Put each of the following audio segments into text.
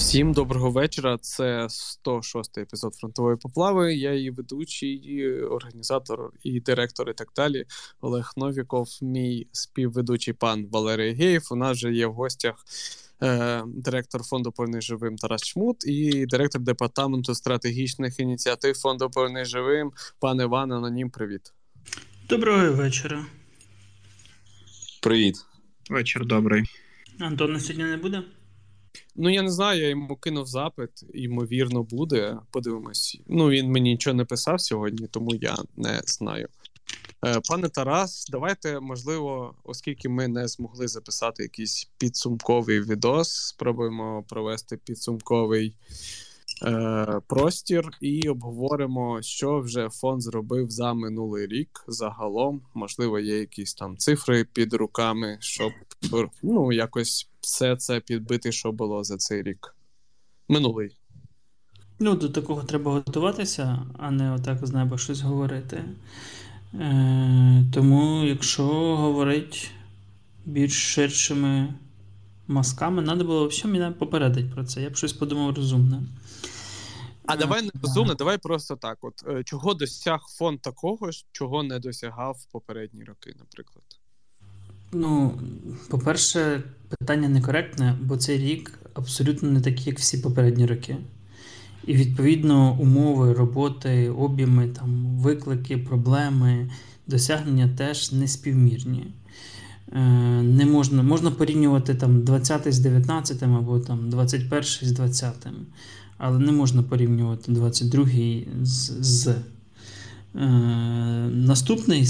Всім доброго вечора. Це 106-й епізод фронтової поплави. Я її ведучий, організатор і директор, і так далі. Олег Новіков, мій співведучий пан Валерій Геєв. У нас же є в гостях е, директор фонду «Повернись живим Тарас Чмут і директор департаменту стратегічних ініціатив фонду «Повернись живим. Пан Іван Анонім. Привіт. Доброго вечора. Привіт. Вечір добрий. Антона сьогодні не буде? Ну, я не знаю, я йому кинув запит, ймовірно, буде. Подивимось. Ну, він мені нічого не писав сьогодні, тому я не знаю. Е, пане Тарас, давайте, можливо, оскільки ми не змогли записати якийсь підсумковий відос, спробуємо провести підсумковий е, простір і обговоримо, що вже фонд зробив за минулий рік загалом. Можливо, є якісь там цифри під руками, щоб ну, якось все це підбити, що було за цей рік. Минулий. Ну, до такого треба готуватися, а не отак з неба щось говорити. Е, Тому, якщо говорити більш ширшими мазками, треба було взагалі мене попередити про це. Я б щось подумав розумне. А давай не розумно, давай просто так. От е, чого досяг фонд такого, чого не досягав попередні роки, наприклад. Ну, по-перше, питання некоректне, бо цей рік абсолютно не такий, як всі попередні роки. І відповідно умови роботи, об'єми, там, виклики, проблеми, досягнення теж неспівмірні. Е, не можна можна порівнювати там 20 з 19 або там 21 з 20, але не можна порівнювати 22 з. з. Е, Наступний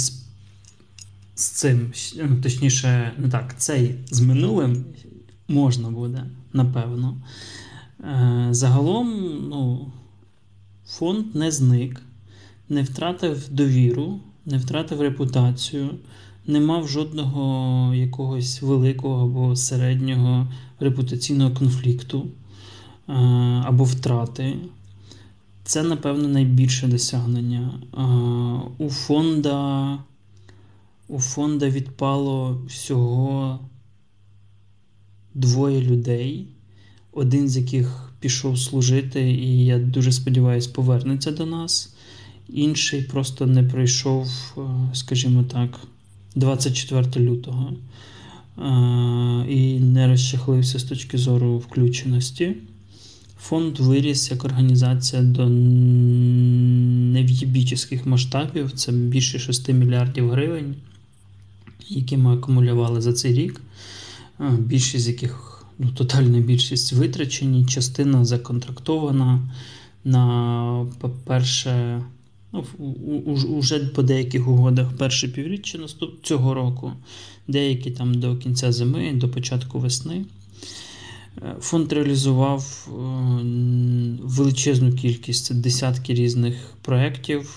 з цим, ну, точніше, не так, цей з минулим можна буде, напевно. Е, загалом, ну, фонд не зник, не втратив довіру, не втратив репутацію, не мав жодного якогось великого або середнього репутаційного конфлікту е, або втрати. Це, напевно, найбільше досягнення. Е, у фонда у фонда відпало всього двоє людей, один з яких пішов служити, і я дуже сподіваюся, повернеться до нас. Інший просто не пройшов, е, скажімо так, 24 лютого е, і не розчахлився з точки зору включеності. Фонд виріс як організація до нев'єбічних масштабів, це більше 6 мільярдів гривень які ми акумулювали за цей рік, більшість з яких, ну, тотальна більшість витрачені, частина законтрактована на, по-перше, ну, уже по деяких угодах перше півріччя наступ цього року, деякі там до кінця зими, до початку весни. Е, фонд реалізував е, величезну кількість десятки різних проєктів.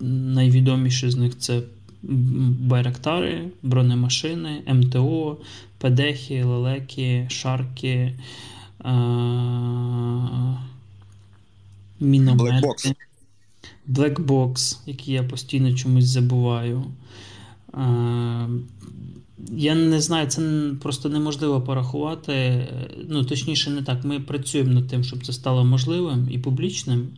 Найвідоміші з них це Байрактари, бронемашини, МТО, Педехи, Лелеки, Шарки, міномети. Блекбокс, який я постійно чомусь забуваю. Я не знаю, це просто неможливо порахувати. Ну, точніше, не так. Ми працюємо над тим, щоб це стало можливим і публічним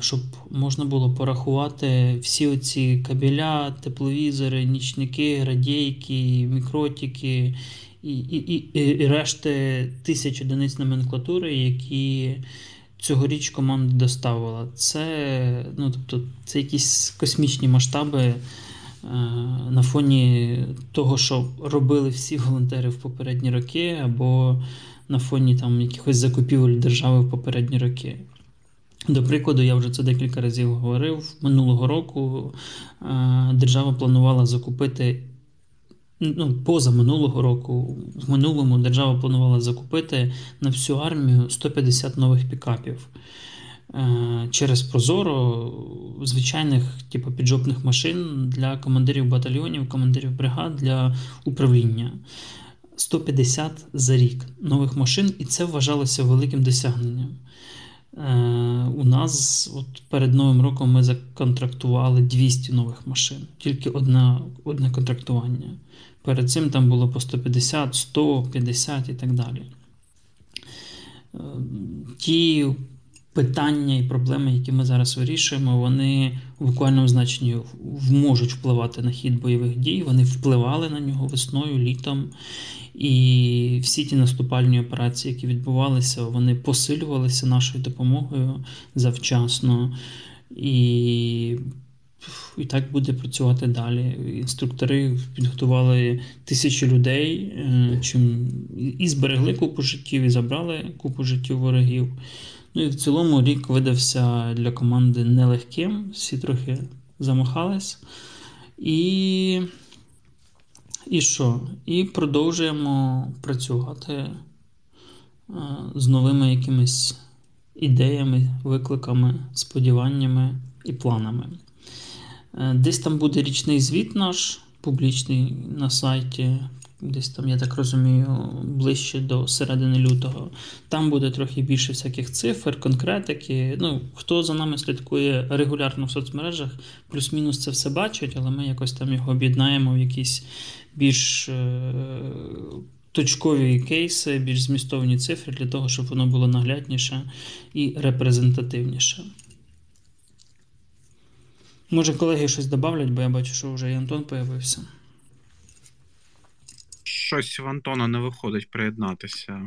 щоб можна було порахувати всі оці кабеля, тепловізори, нічники, радійки, мікротики і і, і, і решти тисяч одиниць номенклатури, які цьогоріч команда доставила. Це ну, тобто, це якісь космічні масштаби. На фоні того, що робили всі волонтери в попередні роки, або на фоні там якихось закупівель держави в попередні роки. До прикладу, я вже це декілька разів говорив. Минулого року е, держава планувала закупити. Ну, поза минулого року, в минулому держава планувала закупити на всю армію 150 нових пікапів. Е, через Прозоро звичайних типу, піджопних машин для командирів батальйонів, командирів бригад для управління. 150 за рік нових машин, і це вважалося великим досягненням. Е, у нас от перед Новим роком ми законтрактували 200 нових машин, тільки одне, одне контрактування. Перед цим там було по 150, 150 і так далі. ті питання і проблеми, які ми зараз вирішуємо, вони в буквальному значенні можуть впливати на хід бойових дій. Вони впливали на нього весною, літом. І всі ті наступальні операції, які відбувалися, вони посилювалися нашою допомогою завчасно. І і так буде працювати далі. Інструктори підготували тисячі людей, е, чим і зберегли купу життів, і забрали купу життів ворогів. Ну і в цілому рік видався для команди нелегким, всі трохи замахались. І і що? І продовжуємо працювати е, з новими якимись ідеями, викликами, сподіваннями і планами. Е, десь там буде річний звіт наш публічний на сайті десь там, я так розумію, ближче до середини лютого. Там буде трохи більше всяких цифр, конкретики. Ну, Хто за нами слідкує регулярно в соцмережах, плюс-мінус це все бачить, але ми якось там його об'єднаємо в якісь більш. Е, точкові кейси, більш змістовні цифри для того, щоб воно було наглядніше і репрезентативніше. Може, колеги щось додавлять, бо я бачу, що вже і Антон появився щось в Антона не виходить приєднатися.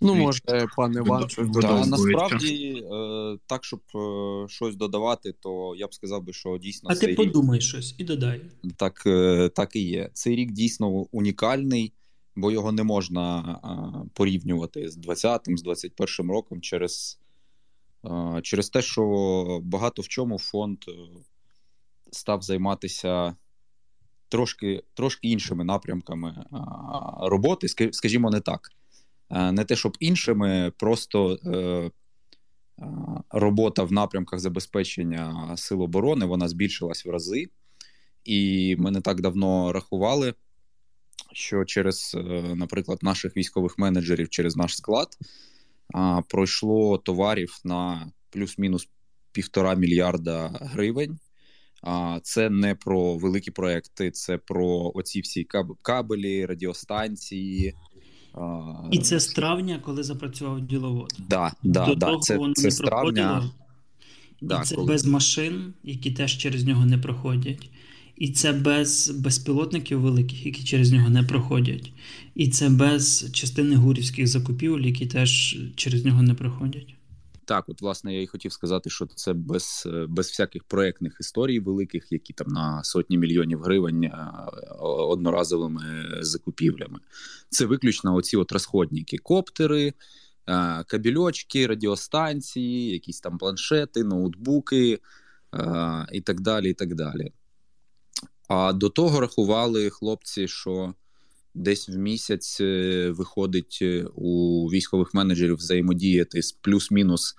Ну, може, пан Іван, Да, насправді, е, так, щоб е, щось додавати, то я б сказав би, що дійсно. А ти подумай щось і додай. Так е, так і є. Цей рік дійсно унікальний, бо його не можна порівнювати з 20-м, з 21-м роком через через те, що багато в чому фонд став займатися трошки трошки іншими напрямками роботи, скажімо, не так. Не те, щоб іншими, просто е, робота в напрямках забезпечення сил оборони вона збільшилась в рази, і ми не так давно рахували, що через, е, наприклад, наших військових менеджерів, через наш склад пройшло товарів на плюс-мінус півтора мільярда гривень. А це не про великі проекти, це про оці всі кабелі, радіостанції. І це з травня, коли запрацював діловод. Да, да, До да, того це, воно це не травня. Да, і це коли... без машин, які теж через нього не проходять. І це без безпілотників великих, які через нього не проходять. І це без частини гурівських закупівель, які теж через нього не проходять. Так, от власне я і хотів сказати, що це без е, без всяких проектних історій великих, які там на сотні мільйонів гривень е, одноразовими закупівлями. Це виключно оці от розходники, коптери, е, кабельочки, радіостанції, якісь там планшети, ноутбуки і так далі. і так далі. А до того рахували хлопці, що десь в місяць е, виходить е, у військових менеджерів взаємодіяти з плюс-мінус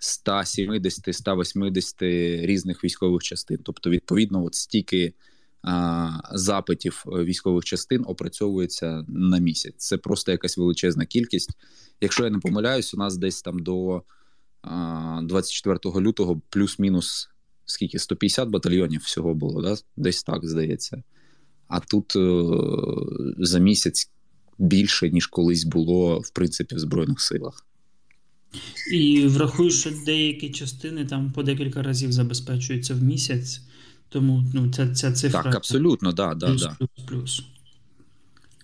170-180 різних військових частин. Тобто, відповідно, от стільки а, запитів е, військових частин опрацьовується на місяць. Це просто якась величезна кількість. Якщо я не помиляюсь, у нас десь там до а, 24 лютого плюс-мінус скільки 150 батальйонів всього було, да? десь так здається а тут е, за місяць більше, ніж колись було в принципі в Збройних силах. І врахуй, що деякі частини там по декілька разів забезпечуються в місяць, тому ну, ця ця цифра. Так, абсолютно, да, да, плюс, да. плюс, плюс.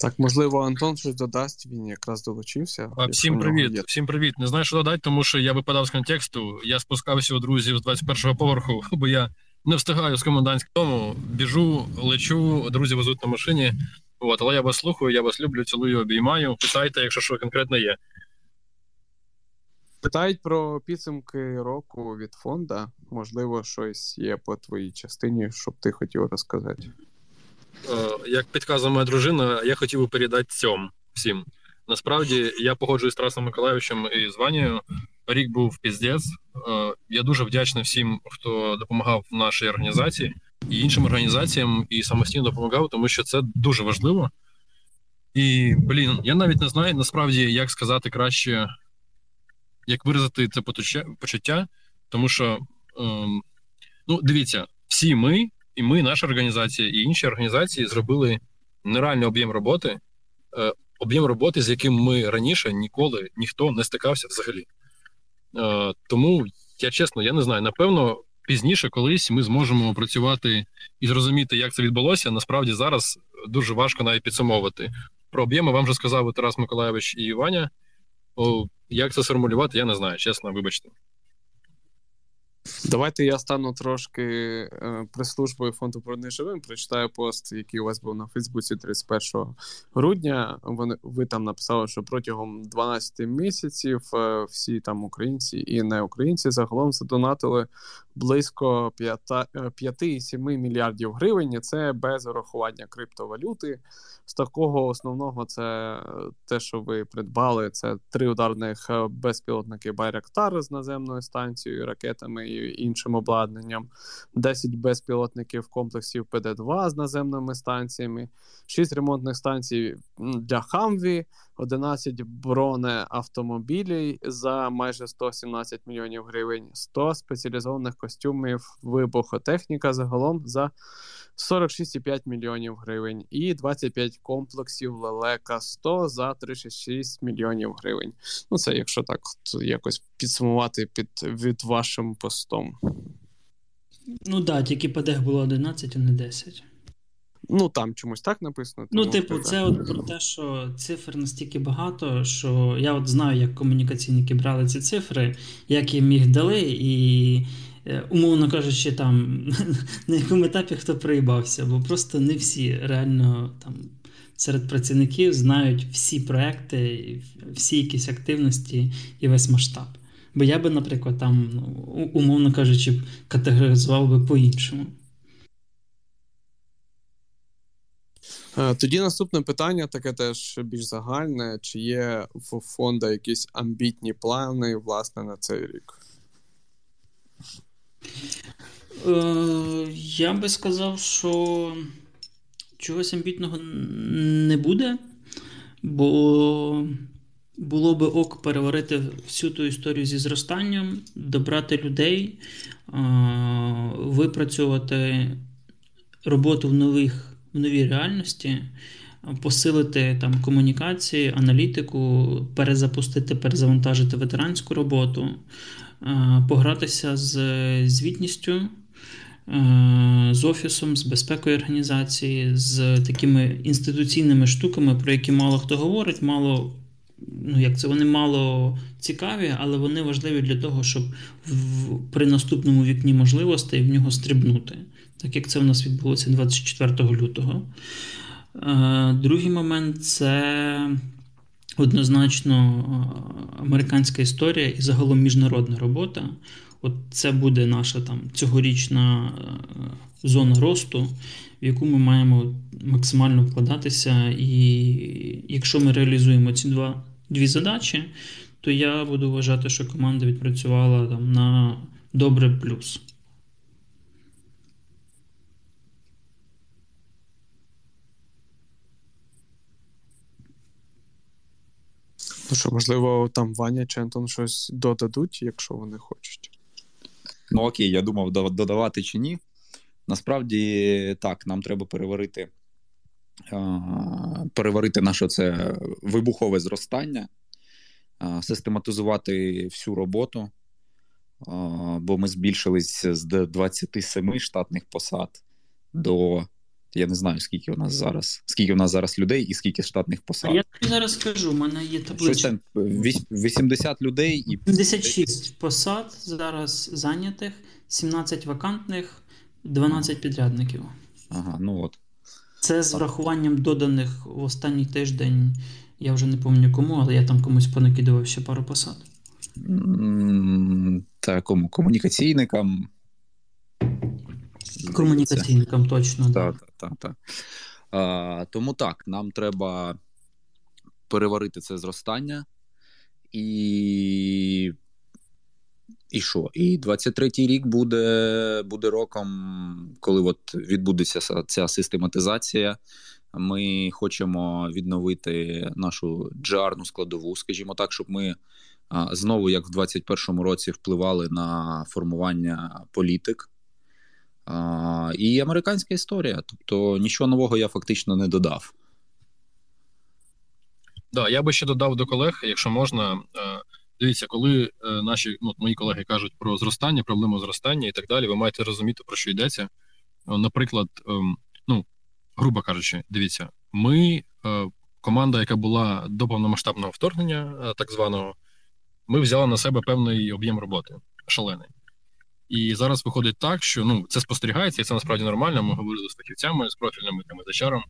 Так, можливо, Антон щось додасть, він якраз долучився. А, всім привіт, всім привіт. Не знаю, що додати, тому що я випадав з контексту. Я спускався у друзів з 21-го поверху, бо я не встигаю з комендантського дому, біжу, лечу, друзі везуть на машині. От, але я вас слухаю, я вас люблю, цілую, обіймаю. Питайте, якщо що конкретно є. Питають про підсумки року від фонда. Можливо, щось є по твоїй частині, щоб ти хотів розказати. Е, як підказує моя дружина, я хотів би передати цьому всім. Насправді я погоджуюсь з Тарасом Миколаївичем і з Ванією рік був піздець. Е, я дуже вдячний всім, хто допомагав нашій організації і іншим організаціям, і самостійно допомагав, тому що це дуже важливо. І блін, я навіть не знаю насправді, як сказати краще, як виразити це почуття, тому що ем, ну, дивіться, всі ми, і ми, наша організація, і інші організації зробили нереальний об'єм роботи. Е, об'єм роботи, з яким ми раніше ніколи ніхто не стикався взагалі. Е, Тому я чесно, я не знаю. Напевно, пізніше колись ми зможемо працювати і зрозуміти, як це відбулося. Насправді зараз дуже важко навіть підсумовувати. Про об'єми вам вже сказав Тарас Миколаєвич і Ваня. Як це сформулювати, я не знаю, чесно, вибачте. Давайте я стану трошки е, прес-службою фонду «Повернись живим. Прочитаю пост, який у вас був на Фейсбуці 31 грудня. Вони ви там написали, що протягом 12 місяців е, всі там українці і не українці загалом задонатили близько 5,7 е, мільярдів гривень. Це без урахування криптовалюти. З такого основного це те, що ви придбали. Це три ударних безпілотники Байрактар з наземною станцією, ракетами іншим обладнанням, 10 безпілотників комплексів ПД-2 з наземними станціями, 6 ремонтних станцій для Хамві. 11 бронеавтомобілів за майже 117 мільйонів гривень, 100 спеціалізованих костюмів вибухотехніка загалом за 46,5 мільйонів гривень, і 25 комплексів лелека 100 за 36 мільйонів гривень. Ну це якщо так якось підсумувати під від вашим постом. Ну так, да, тільки ПДГ було 11, а не 10. Ну там чомусь так написано. Ну, типу, це от про те, що цифр настільки багато, що я от знаю, як комунікаційники брали ці цифри, як їм їх дали, і, е, умовно кажучи, там на якому етапі хто приїбався, бо просто не всі реально там. Серед працівників знають всі проекти, всі якісь активності і весь масштаб. Бо я би, наприклад, там, ну, умовно кажучи, категоризував би по-іншому. Тоді наступне питання, таке теж більш загальне: чи є в фонду якісь амбітні плани власне на цей рік? Е, Я би сказав, що чогось амбітного не буде, бо було би ок переварити всю ту історію зі зростанням, добрати людей, е, випрацювати роботу в нових в новій реальності, посилити там комунікації, аналітику, перезапустити, перезавантажити ветеранську роботу, е, погратися з звітністю. Е, з офісом, з безпекою організації, з такими інституційними штуками, про які мало хто говорить, мало ну як це вони мало цікаві, але вони важливі для того, щоб в, при наступному вікні можливостей в нього стрибнути так як це в нас відбулося 24 лютого. Е, другий момент це однозначно е, американська історія і загалом міжнародна робота. От Це буде наша там цьогорічна е, зона росту, в яку ми маємо максимально вкладатися. І якщо ми реалізуємо ці два, дві задачі, то я буду вважати, що команда відпрацювала там на добре плюс. Ну що, можливо, там Ваня чи Антон щось додадуть, якщо вони хочуть. Ну окей, я думав, додавати чи ні. Насправді так, нам треба переварити переварити наше це вибухове зростання, систематизувати всю роботу, бо ми збільшились з 27 штатних посад до я не знаю, скільки у нас зараз, скільки у нас зараз людей і скільки штатних посад. А я тобі зараз скажу, у мене є таблиця. 80 людей і 56 посад зараз зайнятих, 17 вакантних, 12 підрядників. Ага, ну от. Це з врахуванням доданих в останній тиждень. Я вже не пам'ятаю кому, але я там комусь понакидував ще пару посад. Та кому? Комунікаційникам. Комунікаційникам точно. Так, так, так. так. Тому так, нам треба переварити це зростання. І і що? І 23-й рік буде буде роком, коли от відбудеться ця систематизація. Ми хочемо відновити нашу джарну складову, скажімо так, щоб ми знову, як в 21-му році, впливали на формування політик. А, І американська історія. Тобто нічого нового я фактично не додав. Да, я би ще додав до колег, якщо можна. Е, дивіться, коли е, наші ну, мої колеги кажуть про зростання, проблему зростання і так далі, ви маєте розуміти, про що йдеться. Наприклад, ем, ну, грубо кажучи, дивіться, ми, команда, яка була до повномасштабного вторгнення, так званого, ми взяли на себе певний об'єм роботи шалений. І зараз виходить так, що ну це спостерігається, і це насправді нормально. Ми говорили з фахівцями, з профільними там з HR,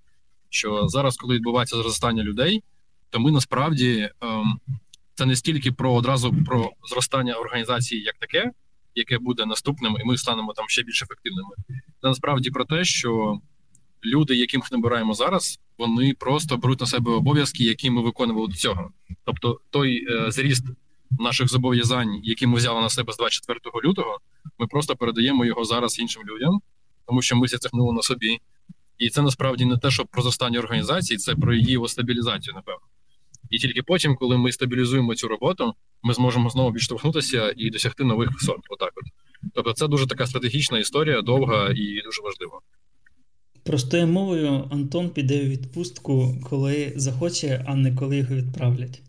що зараз, коли відбувається зростання людей, то ми насправді ем, це не стільки про одразу про зростання організації як таке, яке буде наступним, і ми станемо там ще більш ефективними. Це насправді про те, що люди, яким ми набираємо зараз, вони просто беруть на себе обов'язки, які ми виконували до цього. Тобто той е, зріст наших зобов'язань, які ми взяли на себе з 24 лютого, ми просто передаємо його зараз іншим людям, тому що ми затягнули на собі. І це насправді не те, що про зростання організації, це про її стабілізацію, напевно. І тільки потім, коли ми стабілізуємо цю роботу, ми зможемо знову відштовхнутися і досягти нових висот. Отак, от тобто, це дуже така стратегічна історія, довга і дуже важлива. Простою мовою Антон піде у відпустку, коли захоче, а не коли його відправлять.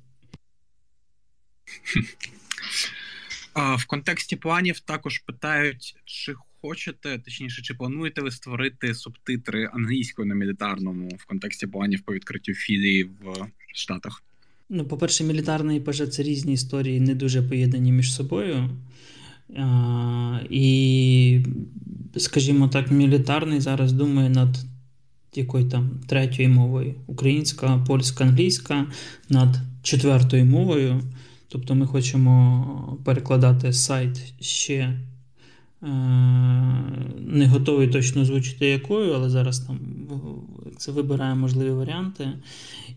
В контексті планів також питають, чи хочете, точніше, чи плануєте ви створити субтитри англійською на мілітарному в контексті планів по відкриттю філії в Штатах? Ну, по-перше, мілітарний і ПЖ це різні історії, не дуже поєднані між собою. А, І, скажімо так, мілітарний зараз думає над якою там третьою мовою: українська, польська, англійська, над четвертою мовою. Тобто ми хочемо перекладати сайт ще е, не готовий точно озвучити якою, але зараз там це вибираємо можливі варіанти,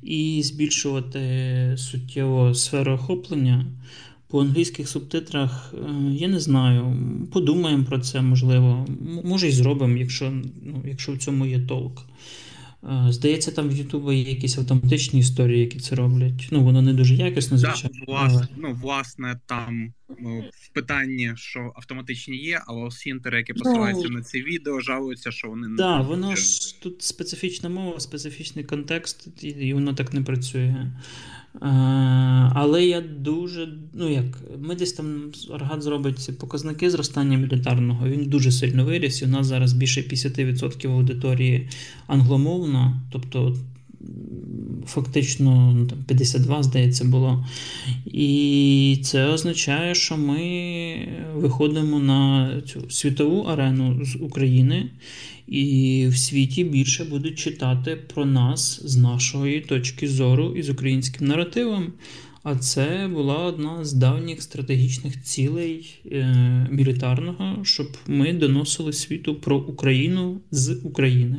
і збільшувати суттєво сферу охоплення. По англійських субтитрах е, я не знаю. Подумаємо про це, можливо. Може і зробимо, якщо ну, якщо в цьому є толк. Е, здається, там в Ютубі є якісь автоматичні історії, які це роблять. Ну, воно не дуже якісно, звичайно. Да, власне, ну, власне, там ну, в питанні, що автоматичні є, але осінтери, які ну, посилаються ну, на ці відео, жалуються, що вони не. Так, воно ж тут специфічна мова, специфічний контекст, і воно так не працює. Е, але я дуже, ну як, ми десь там Аргат зробить ці показники зростання мілітарного, він дуже сильно виріс. І у нас зараз більше 50% аудиторії англомовна, тобто фактично ну, там, 52, здається, було. І це означає, що ми виходимо на цю світову арену з України. І в світі більше будуть читати про нас з нашої точки зору і з українським наративом. А це була одна з давніх стратегічних цілей е, мілітарного, щоб ми доносили світу про Україну з України.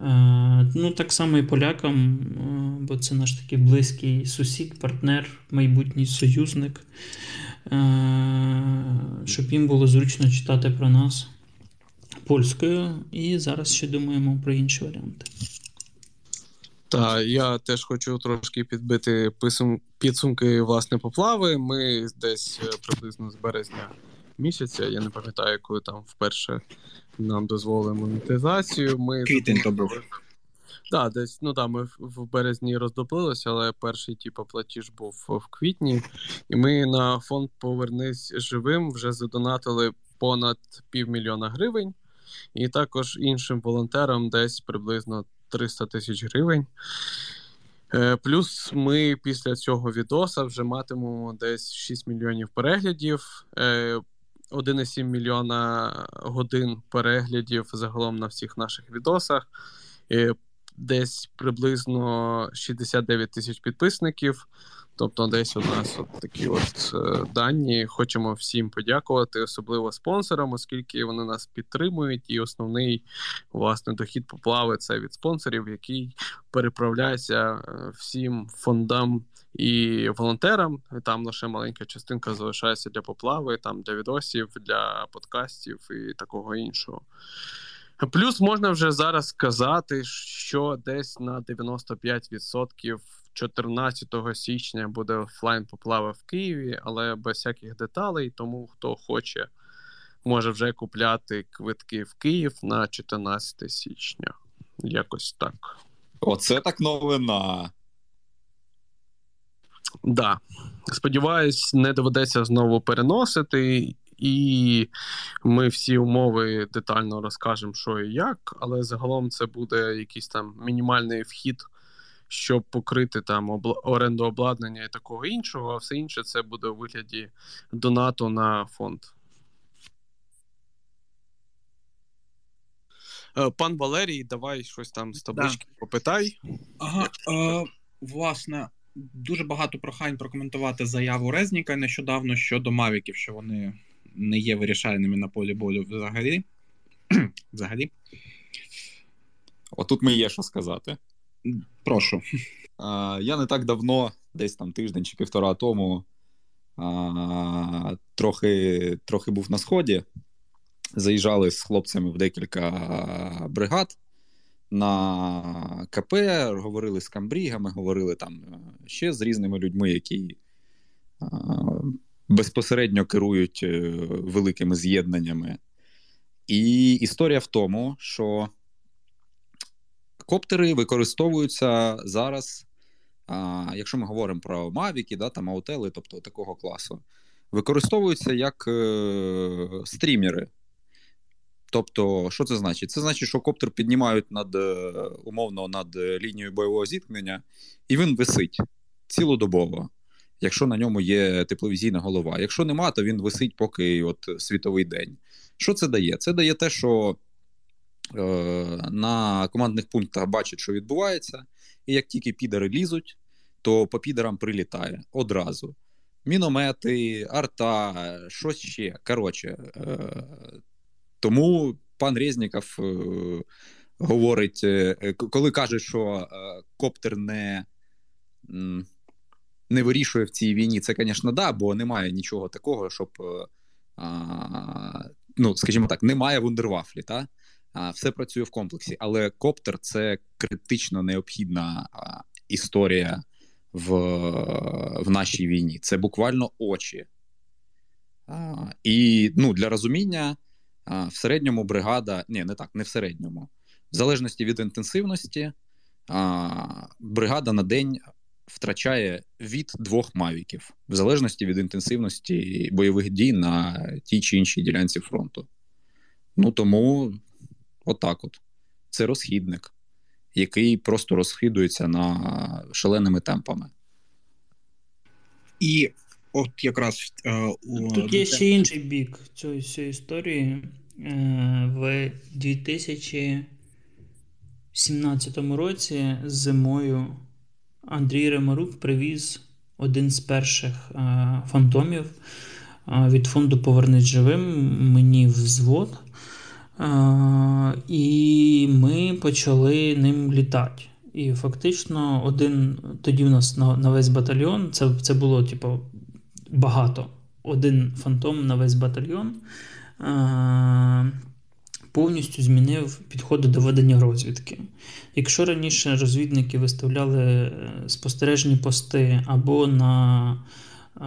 Е, ну, Так само і полякам, е, бо це наш такий близький сусід, партнер, майбутній союзник, щоб їм було зручно читати про нас польською, і зараз ще думаємо про інші варіанти. Так, я теж хочу трошки підбити підсумки власне поплави. Ми десь е, приблизно з березня місяця. Я не пам'ятаю, коли там вперше нам дозволили монетизацію. Ми Квітень то був. Так, десь ну да, ми в березні роздоплилися, але перший типу, платіж був в квітні, і ми на фонд Повернись живим вже задонатили понад півмільйона гривень і також іншим волонтерам десь приблизно 300 тисяч гривень. Е, плюс ми після цього відоса вже матимемо десь 6 мільйонів переглядів, 1,7 е, мільйона годин переглядів загалом на всіх наших відосах, е, десь приблизно 69 тисяч підписників. Тобто, десь у нас от такі от е, дані. Хочемо всім подякувати, особливо спонсорам, оскільки вони нас підтримують. І основний власне дохід поплави це від спонсорів, який переправляється е, всім фондам і волонтерам. Там лише маленька частинка залишається для поплави, там для відосів, для подкастів і такого іншого. Плюс можна вже зараз сказати, що десь на 95% 14 січня буде офлайн поплава в Києві, але без всяких деталей. Тому хто хоче, може вже купляти квитки в Київ на 14 січня. Якось так. Оце так новина. Да. Сподіваюсь, не доведеться знову переносити, і ми всі умови детально розкажемо, що і як, але загалом це буде якийсь там мінімальний вхід, щоб покрити там обла- оренду обладнання і такого іншого, а все інше це буде у вигляді донату на фонд. Е, Пан Валерій, давай щось там з таблички попитай. Ага, е, власне, дуже багато прохань прокоментувати заяву Резніка нещодавно щодо Мавіків, що вони не є вирішальними на полі болю взагалі. взагалі. Отут мені є що сказати. Прошу. А, Я не так давно, десь там тиждень чи півтора тому, а, трохи, трохи був на сході. Заїжджали з хлопцями в декілька бригад на КП, говорили з камбрігами, говорили там ще з різними людьми, які безпосередньо керують е, великими з'єднаннями. І історія в тому, що коптери використовуються зараз, а, якщо ми говоримо про Мавіки, да, там аутели, тобто такого класу, використовуються як е, стрімери. Тобто, що це значить? Це значить, що коптер піднімають над е, умовно над лінією бойового зіткнення, і він висить цілодобово, якщо на ньому є тепловізійна голова. Якщо нема, то він висить поки от світовий день. Що це дає? Це дає те, що е, на командних пунктах бачать, що відбувається, і як тільки підери лізуть, то по підерам прилітає одразу. Міномети, арта, щось ще. Коротше, е, тому пан Резніков е, говорить, е, коли каже, що е, коптер не. м, Не вирішує в цій війні, це, звісно, да, бо немає нічого такого, щоб е, а, ну, скажімо так, немає вундервафлі, та? А, все працює в комплексі. Але коптер це критично необхідна а, історія в, в нашій війні. Це буквально очі. А, і ну, для розуміння, а, в середньому бригада, ні, не так, не в середньому. В залежності від інтенсивності, а, бригада на день втрачає від двох мавіків, в залежності від інтенсивності бойових дій на тій чи іншій ділянці фронту. Ну тому отак от. Це розхідник, який просто розхидується на шаленими темпами. І от якраз е, у Тут є ще інший бік цієї всієї історії. Е, В 2017 році зимою Андрій Ремарук привіз один з перших е, фантомів е, від фонду Повернись живим мені взвод. Е, І ми почали ним літати. І фактично, один тоді в нас на, на весь батальйон, це, це було типу, багато. Один фантом на весь батальйон повністю змінив підходи до ведення розвідки. Якщо раніше розвідники виставляли е, спостережні пости або на е,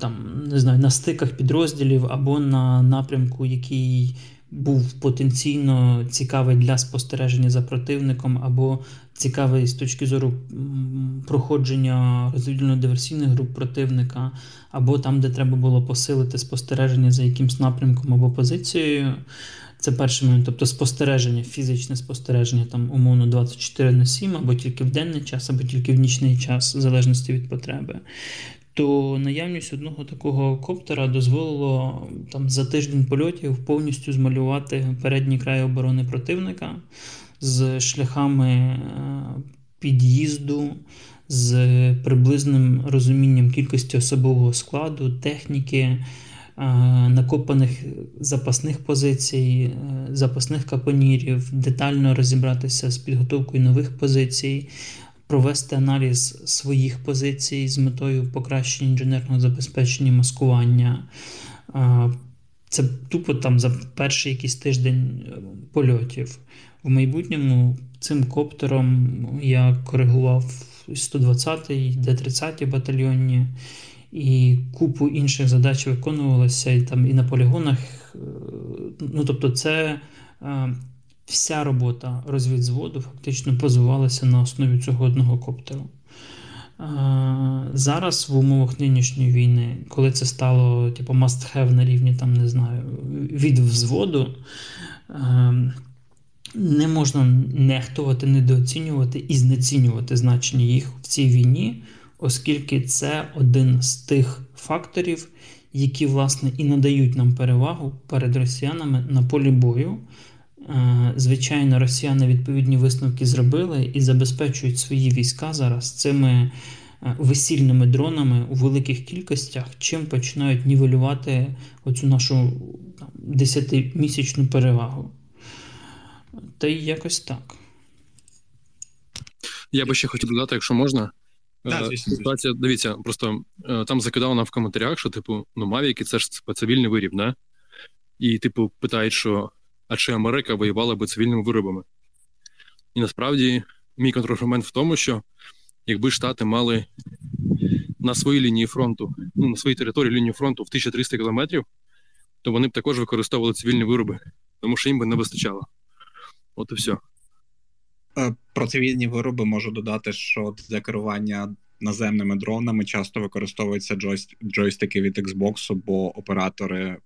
там, не знаю, на стиках підрозділів, або на напрямку, який був потенційно цікавий для спостереження за противником, або цікавий з точки зору проходження розвідувально-диверсійних груп противника, або там, де треба було посилити спостереження за якимсь напрямком або позицією. Це перший момент, тобто спостереження, фізичне спостереження, там умовно 24 на 7, або тільки в денний час, або тільки в нічний час, в залежності від потреби. То наявність одного такого коптера дозволило там за тиждень польотів повністю змалювати передній край оборони противника з шляхами під'їзду, з приблизним розумінням кількості особового складу, техніки накопаних запасних позицій, запасних капонірів, детально розібратися з підготовкою нових позицій, провести аналіз своїх позицій з метою покращення інженерного забезпечення маскування. Це тупо там за перший якийсь тиждень польотів. В майбутньому цим коптером я коригував 120-й, Д-30 батальйонні і купу інших задач виконувалося і там і на полігонах. Ну, тобто, це е, вся робота розвідзводу фактично базувалася на основі цього одного коптеру. Зараз в умовах нинішньої війни, коли це стало типу, must have на рівні там, не знаю, від взводу, не можна нехтувати, недооцінювати і знецінювати значення їх в цій війні, оскільки це один з тих факторів, які, власне, і надають нам перевагу перед росіянами на полі бою. Е, звичайно, росіяни відповідні висновки зробили і забезпечують свої війська зараз цими е, весільними дронами у великих кількостях, чим починають нівелювати оцю нашу десятимісячну перевагу. Та й якось так. Я би ще хотів додати, якщо можна. Да, е, Ситуація, дивіться, просто там закидав нам в коментарях, що, типу, ну, Мавіки це ж цивільний виріб, да? І, типу, питають, що а чи Америка воювала би цивільними виробами. І насправді мій контраргумент в тому, що якби Штати мали на своїй лінії фронту, ну, на своїй території лінію фронту в 1300 кілометрів, то вони б також використовували цивільні вироби, тому що їм би не вистачало. От і все. Про цивільні вироби можу додати, що для керування наземними дронами часто використовуються джойстики від Xbox, бо оператори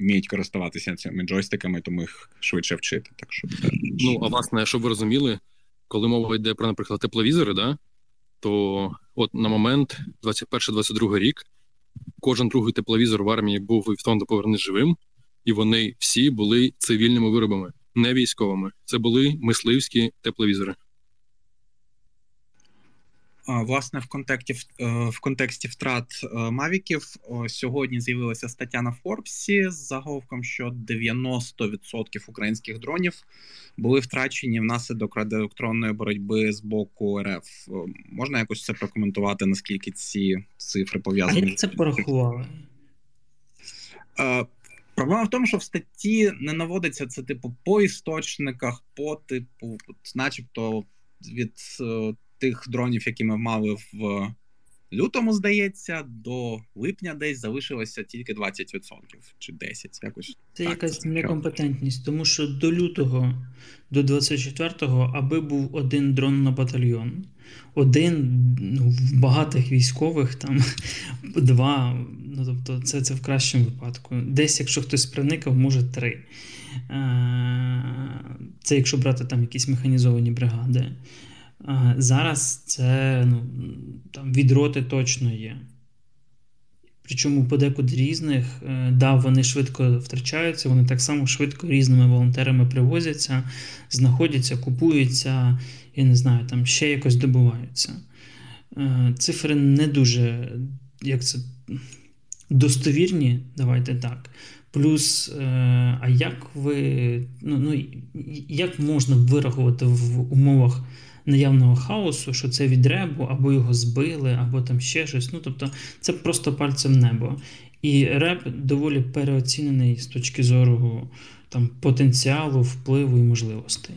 вміють користуватися цими джойстиками, тому їх швидше вчити. Так що. Ну, а власне, щоб ви розуміли, коли мова йде про, наприклад, тепловізори, да, то от на момент 21-22 рік кожен другий тепловізор в армії був і в повернений живим, і вони всі були цивільними виробами, не військовими. Це були мисливські тепловізори. Власне, в контексті е, в контексті втрат е, мавіків сьогодні з'явилася стаття на Форбсі з заголовком, що 90% українських дронів були втрачені внаслідок радіоелектронної боротьби з боку РФ. Е, можна якось це прокоментувати, наскільки ці цифри пов'язані? А як це порахували? Проблема в тому, що в статті не наводиться це, типу, по істочниках, по типу, начебто від тих дронів, які ми мали в лютому, здається, до липня десь залишилося тільки 20% чи 10%. якось. Це так, якась це некомпетентність, тому що до лютого, до 24-го, аби був один дрон на батальйон. Один ну, в багатих військових, там два. Ну тобто, це це в кращому випадку. Десь, якщо хтось проникав, може три. Це якщо брати там якісь механізовані бригади. Зараз це ну, там, від точно є. Причому подекуди різних, е, да, вони швидко втрачаються, вони так само швидко різними волонтерами привозяться, знаходяться, купуються і не знаю, там ще якось добуваються. Е, цифри не дуже як це, достовірні, давайте так. Плюс, е, а як ви, ну, ну, як можна вирахувати в умовах наявного хаосу, що це від ребу, або його збили, або там ще щось. Ну, тобто, це просто пальцем небо. І реп доволі переоцінений з точки зору там, потенціалу, впливу і можливостей.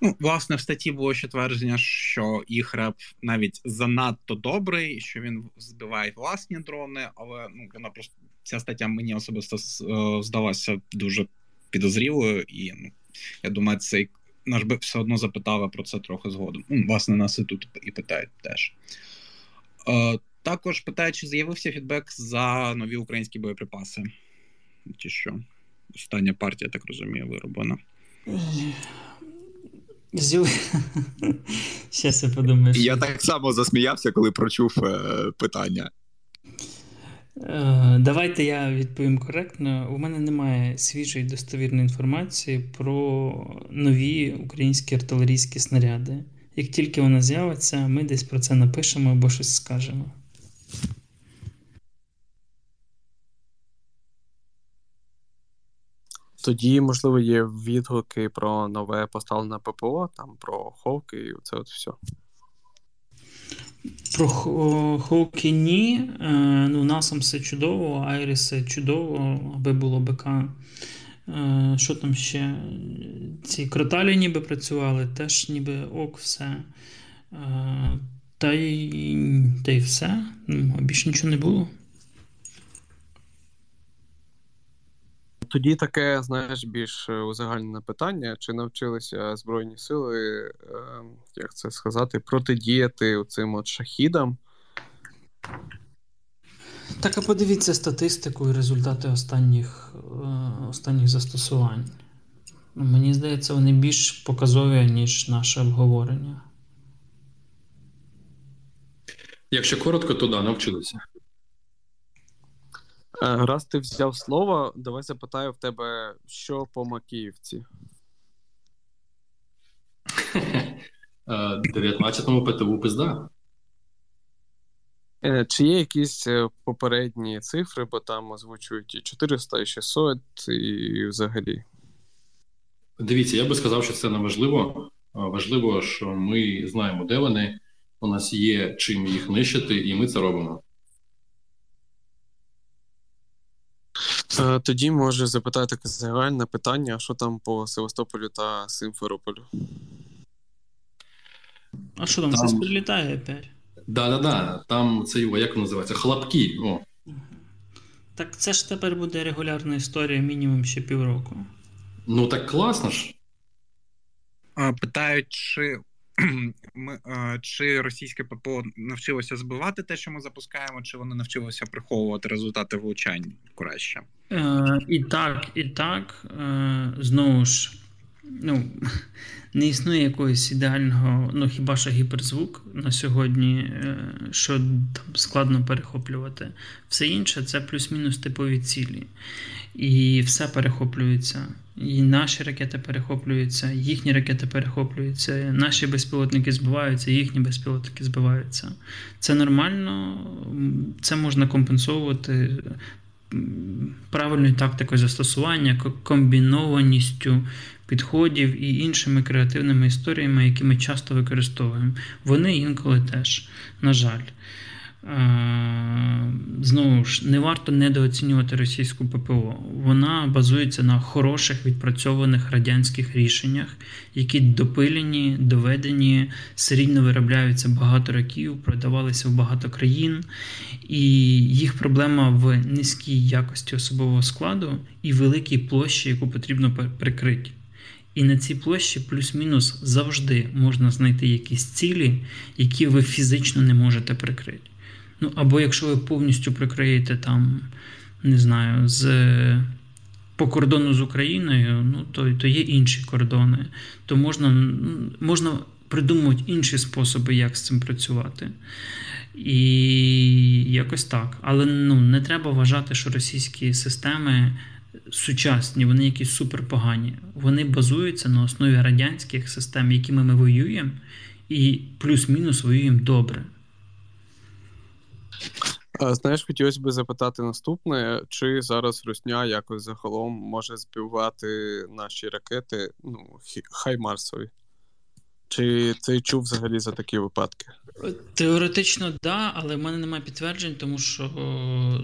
Ну, власне, в статті було ще твердження, що їх реп навіть занадто добрий, що він збиває власні дрони, але ну, вона просто ця стаття мені особисто е, здалася дуже підозрілою, і ну, я думаю, цей наш би все одно запитали про це трохи згодом. Ну, Власне, нас і тут і питають теж. Е, Також питають, чи з'явився фідбек за нові українські боєприпаси? Чи що? Остання партія, так розумію, вироблена. Щас я подумаю. Я так само засміявся, коли прочув е, питання. Е, давайте я відповім коректно. У мене немає свіжої достовірної інформації про нові українські артилерійські снаряди. Як тільки вона з'явиться, ми десь про це напишемо або щось скажемо. Тоді, можливо, є відгуки про нове поставлене ППО, там про Ховки і це от все. Про Хоукі ні. Е, ну, Насам все чудово, Айріси чудово, аби було БК. Е, що там ще? Ці кроталі ніби працювали, теж ніби ок, все. Е, та й та й все. Ну, Більше нічого не було. Тоді таке, знаєш, більш узагальнене питання: чи навчилися Збройні сили, як це сказати, протидіяти цим от шахідам? Так, а подивіться статистику і результати останніх останніх застосувань. Мені здається, вони більш показові, ніж наше обговорення. Якщо коротко, то да, навчилися. Е, раз ти взяв слово, давай запитаю в тебе, що по Макіївці? 19-му е, ПТУ пизда. Е, чи є якісь попередні цифри, бо там озвучують і 400, і 600, і взагалі? Дивіться, я би сказав, що це не важливо. Важливо, що ми знаємо, де вони. У нас є чим їх нищити, і ми це робимо. Е, тоді може запитати загальне питання: що там по Севастополю та Симферополю? А що там, там... це прилітає опять? Да-да-да, там це його, як воно називається? Хлопки. О. Так це ж тепер буде регулярна історія мінімум ще півроку. Ну так класно ж. Питають, чи ми, чи російське ППО навчилося збивати те, що ми запускаємо, чи воно навчилося приховувати результати влучань краще? Е, І так, і так. Е, Знову ж, ну, не існує якогось ідеального, ну хіба що гіперзвук на сьогодні, е, що там складно перехоплювати. Все інше це плюс-мінус типові цілі. І все перехоплюється. І наші ракети перехоплюються, їхні ракети перехоплюються, наші безпілотники збиваються, їхні безпілотники збиваються. Це нормально, це можна компенсовувати правильною тактикою застосування, комбінованістю підходів і іншими креативними історіями, які ми часто використовуємо. Вони інколи теж, на жаль. Е, знову ж не варто недооцінювати російську ППО. Вона базується на хороших відпрацьованих радянських рішеннях, які допилені, доведені, серійно виробляються багато років, продавалися в багато країн, і їх проблема в низькій якості особового складу і великій площі, яку потрібно прикрити. І на цій площі плюс-мінус завжди можна знайти якісь цілі, які ви фізично не можете прикрити. Ну, або якщо ви повністю прикриєте там, не знаю, з. По кордону з Україною, ну то то є інші кордони, то можна можна придумувати інші способи, як з цим працювати. І якось так. Але ну, не треба вважати, що російські системи сучасні, вони якісь суперпогані. Вони базуються на основі радянських систем, якими ми воюємо, і плюс-мінус воюємо добре. Знаєш, хотілося б запитати наступне: чи зараз Русня якось загалом може збивати наші ракети, ну, хай Марсові? Чи ти чув взагалі за такі випадки? Теоретично да, але в мене немає підтверджень, тому що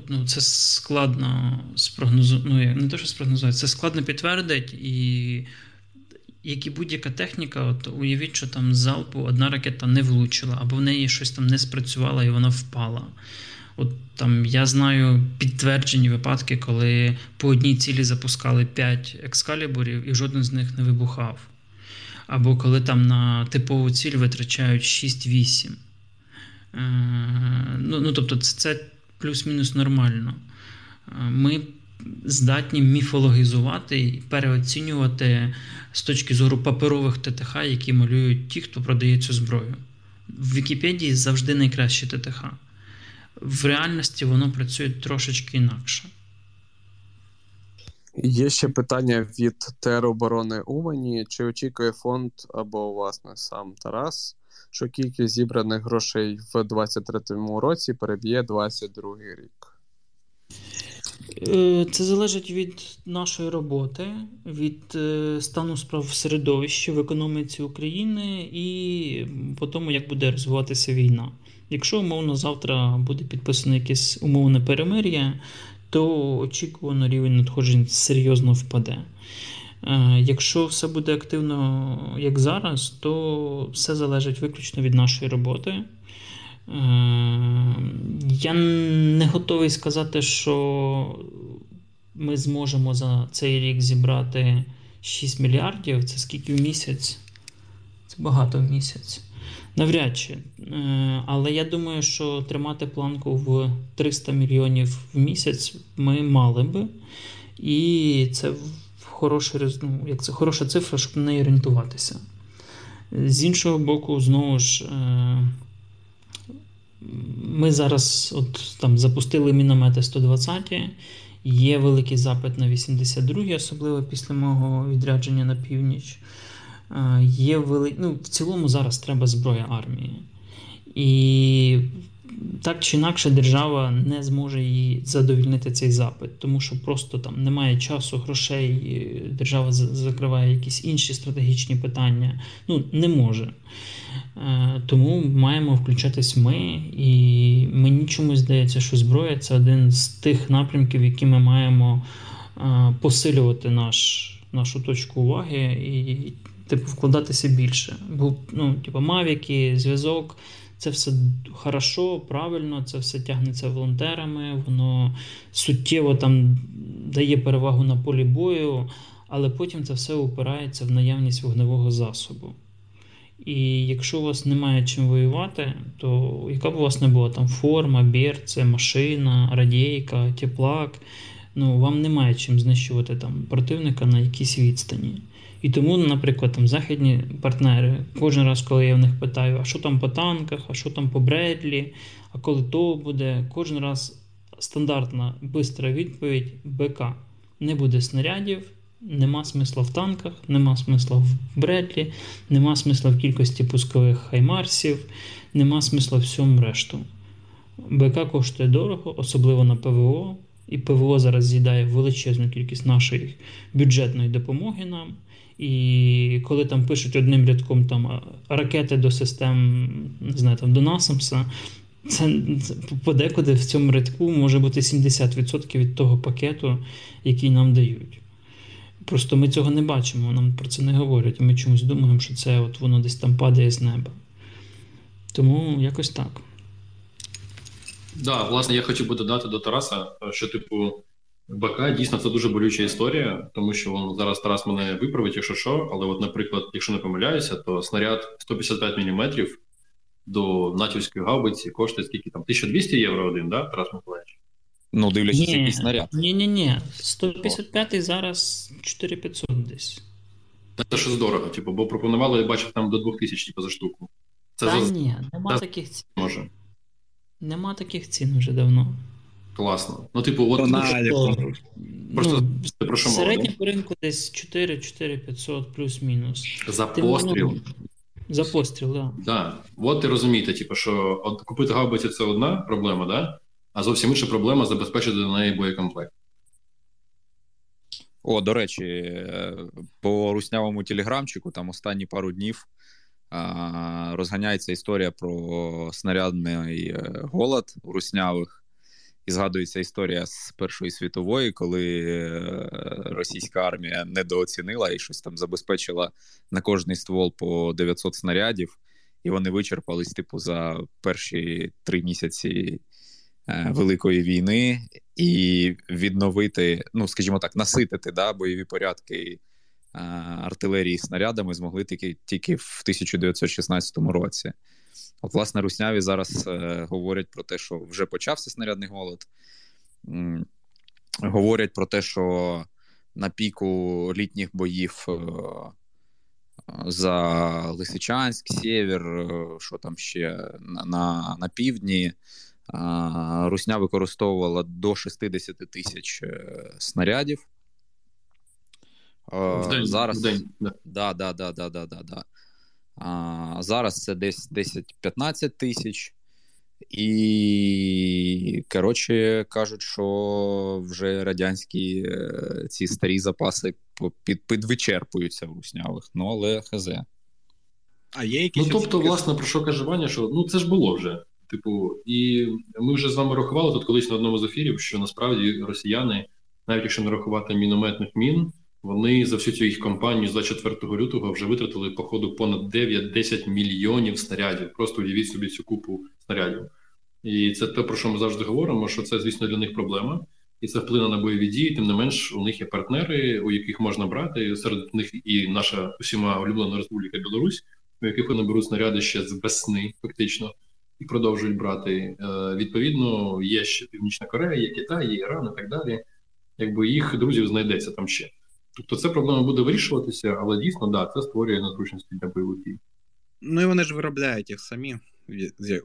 ну, це складно спрогнозувати. Ну, не те, що спрогнозувати, це складно підтвердити і. Як і будь-яка техніка, от уявіть, що там залпу одна ракета не влучила, або в неї щось там не спрацювало і вона впала. От там я знаю підтверджені випадки, коли по одній цілі запускали 5 екскалібурів і жоден з них не вибухав. Або коли там на типову ціль витрачають 6-8. Е, ну, ну, Тобто, це, це плюс-мінус нормально. Е, ми здатні міфологізувати і переоцінювати з точки зору паперових ТТХ, які малюють ті, хто продає цю зброю. В Вікіпедії завжди найкраще ТТХ в реальності воно працює трошечки інакше. Є ще питання від тероборони Умані. Чи очікує фонд або, власне, сам Тарас, що кількість зібраних грошей в 2023 році переб'є 2022 рік? Е, це залежить від нашої роботи, від е, стану справ в середовищі в економіці України і по тому, як буде розвиватися війна. Якщо умовно завтра буде підписано якесь умовне перемир'я, то очікувано рівень надходжень серйозно впаде. Е, якщо все буде активно, як зараз, то все залежить виключно від нашої роботи. Е, я не готовий сказати, що ми зможемо за цей рік зібрати 6 мільярдів, це скільки в місяць? Це багато в місяць. Навряд чи. Е, але я думаю, що тримати планку в 300 мільйонів в місяць ми мали би. І це хороший, ну, як це хороша цифра, щоб на неї орієнтуватися. З іншого боку, знову ж, е, ми зараз от, там, запустили міномети 120 Є великий запит на 82-й, особливо після мого відрядження на північ. Є вели... ну, В цілому зараз треба зброя армії. І так чи інакше держава не зможе її задовільнити цей запит, тому що просто там немає часу, грошей, держава закриває якісь інші стратегічні питання. Ну, не може. Е, тому маємо включатись ми, і мені чомусь здається, що зброя це один з тих напрямків, які ми маємо е, посилювати наш, нашу точку уваги і типу, вкладатися більше. Бо ну, типу, мавіки, зв'язок. Це все хорошо, правильно, це все тягнеться волонтерами, воно суттєво там дає перевагу на полі бою, але потім це все опирається в наявність вогневого засобу. І якщо у вас немає чим воювати, то яка б у вас не була там форма, берце, машина, радійка, теплак, ну вам немає чим знищувати там противника на якійсь відстані. І тому, наприклад, там західні партнери, кожен раз, коли я в них питаю, а що там по танках, а що там по Бредлі, а коли то буде, кожен раз стандартна бистра відповідь БК. Не буде снарядів, нема смисла в танках, нема смисла в Бредлі, нема смисла в кількості пускових хаймарсів, нема смисла всьому решту. БК коштує дорого, особливо на ПВО. І ПВО зараз з'їдає величезну кількість нашої бюджетної допомоги нам. І коли там пишуть одним рядком там ракети до систем, не знаю, там до Насамса, це подекуди в цьому рядку може бути 70% від того пакету, який нам дають. Просто ми цього не бачимо, нам про це не говорять. Ми чомусь думаємо, що це от воно десь там падає з неба. Тому якось так. Так, да, власне, я хотів би додати до Тараса, що, типу, БК дійсно це дуже болюча історія, тому що вон, зараз Тарас мене виправить, якщо що. Але, от, наприклад, якщо не помиляюся, то снаряд 155 мм до натівської гаубиці коштує скільки там 1200 євро один, да, Тарас Миколаївич? Ну, дивлячись, який снаряд. Ні, ні, ні. 155 зараз 4500 десь. Це щось дорого, типу, бо пропонували, я бачив, там до 2000 типу, за штуку. Це Та за... ні, нема Та... таких цін. Може. Нема таких цін вже давно. Класно. Ну, типу, от просто, просто ну, про що середній по ринку десь 4 4500 плюс-мінус. За Тим, постріл. Ну, за постріл, так. Да. Да. От ти розумієте, типу, що от купити гаубиці це одна проблема, да? а зовсім інша проблема забезпечити до неї боєкомплект. О, до речі, по руснявому телеграмчику там останні пару днів розганяється історія про снарядний е, голод у руснявих. І згадується історія з Першої світової, коли е, російська армія недооцінила і щось там забезпечила на кожний ствол по 900 снарядів, і вони вичерпались, типу, за перші три місяці е, Великої війни, і відновити, ну скажімо так, наситити да, бойові порядки е, артилерії снарядами змогли тільки, тільки в 1916 році. От, власне, русняві зараз е, говорять про те, що вже почався снарядний голод. М- говорять про те, що на піку літніх боїв е- за Лисичанськ, Сєвєр, е- що там ще на, на, на півдні. Е, Русня використовувала до 60 тисяч е, снарядів. В день, Зараз в день. Да, да, да, да, да, да, да. А, Зараз це десь 10-15 тисяч. І, коротше, кажуть, що вже радянські е, ці старі запаси під, підвичерпуються в руснявих, ну але хз. А є якісь. Ну, тобто, власне, про що каже Ваня, що ну це ж було вже. Типу, і ми вже з вами рахували тут колись на одному з ефірів, що насправді росіяни, навіть якщо не рахувати мінометних мін, вони за всю цю їх кампанію з 24 лютого вже витратили по ходу понад 9-10 мільйонів снарядів. Просто уявіть собі цю купу снарядів. І це те, про що ми завжди говоримо, що це, звісно, для них проблема. і це вплине на бойові дії. Тим не менш, у них є партнери, у яких можна брати. Серед них і наша усіма улюблена Республіка Білорусь, у яких вони беруть снаряди ще з весни, фактично, і продовжують брати. Е, відповідно, є ще Північна Корея, є Китай, є Іран і так далі. Якби їх друзів знайдеться там ще. Тобто, це проблема буде вирішуватися, але дійсно, да, це створює незручності для бойових дій. Ну і вони ж виробляють їх самі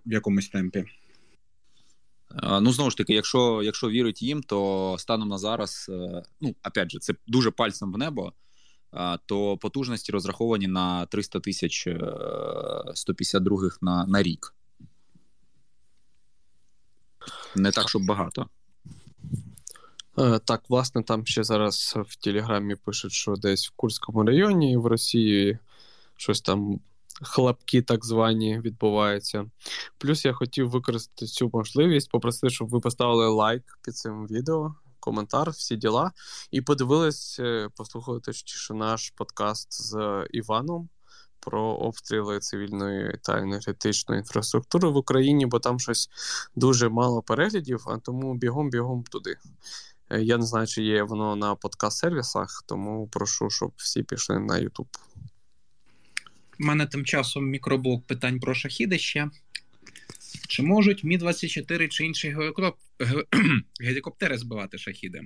в якомусь темпі. Ну, знову ж таки, якщо якщо вірить їм, то станом на зараз, е, ну, опять же, це дуже пальцем в небо, то потужності розраховані на 300 тисяч 152 е, на, на рік. Не так, щоб багато. Е, так, власне, там ще зараз в Телеграмі пишуть, що десь в Курському районі в Росії щось там хлопки так звані відбуваються. Плюс я хотів використати цю можливість, попросити, щоб ви поставили лайк під цим відео, коментар, всі діла, і подивились, е, послухали точніше наш подкаст з Іваном. Про обстріли цивільної та енергетичної інфраструктури в Україні, бо там щось дуже мало переглядів, а тому бігом-бігом туди. Е, я не знаю, чи є воно на подкаст-сервісах, тому прошу, щоб всі пішли на YouTube. У мене тим часом мікроблок питань про шахіди ще. Чи можуть Мі-24 чи інші гелікоптери збивати шахіди?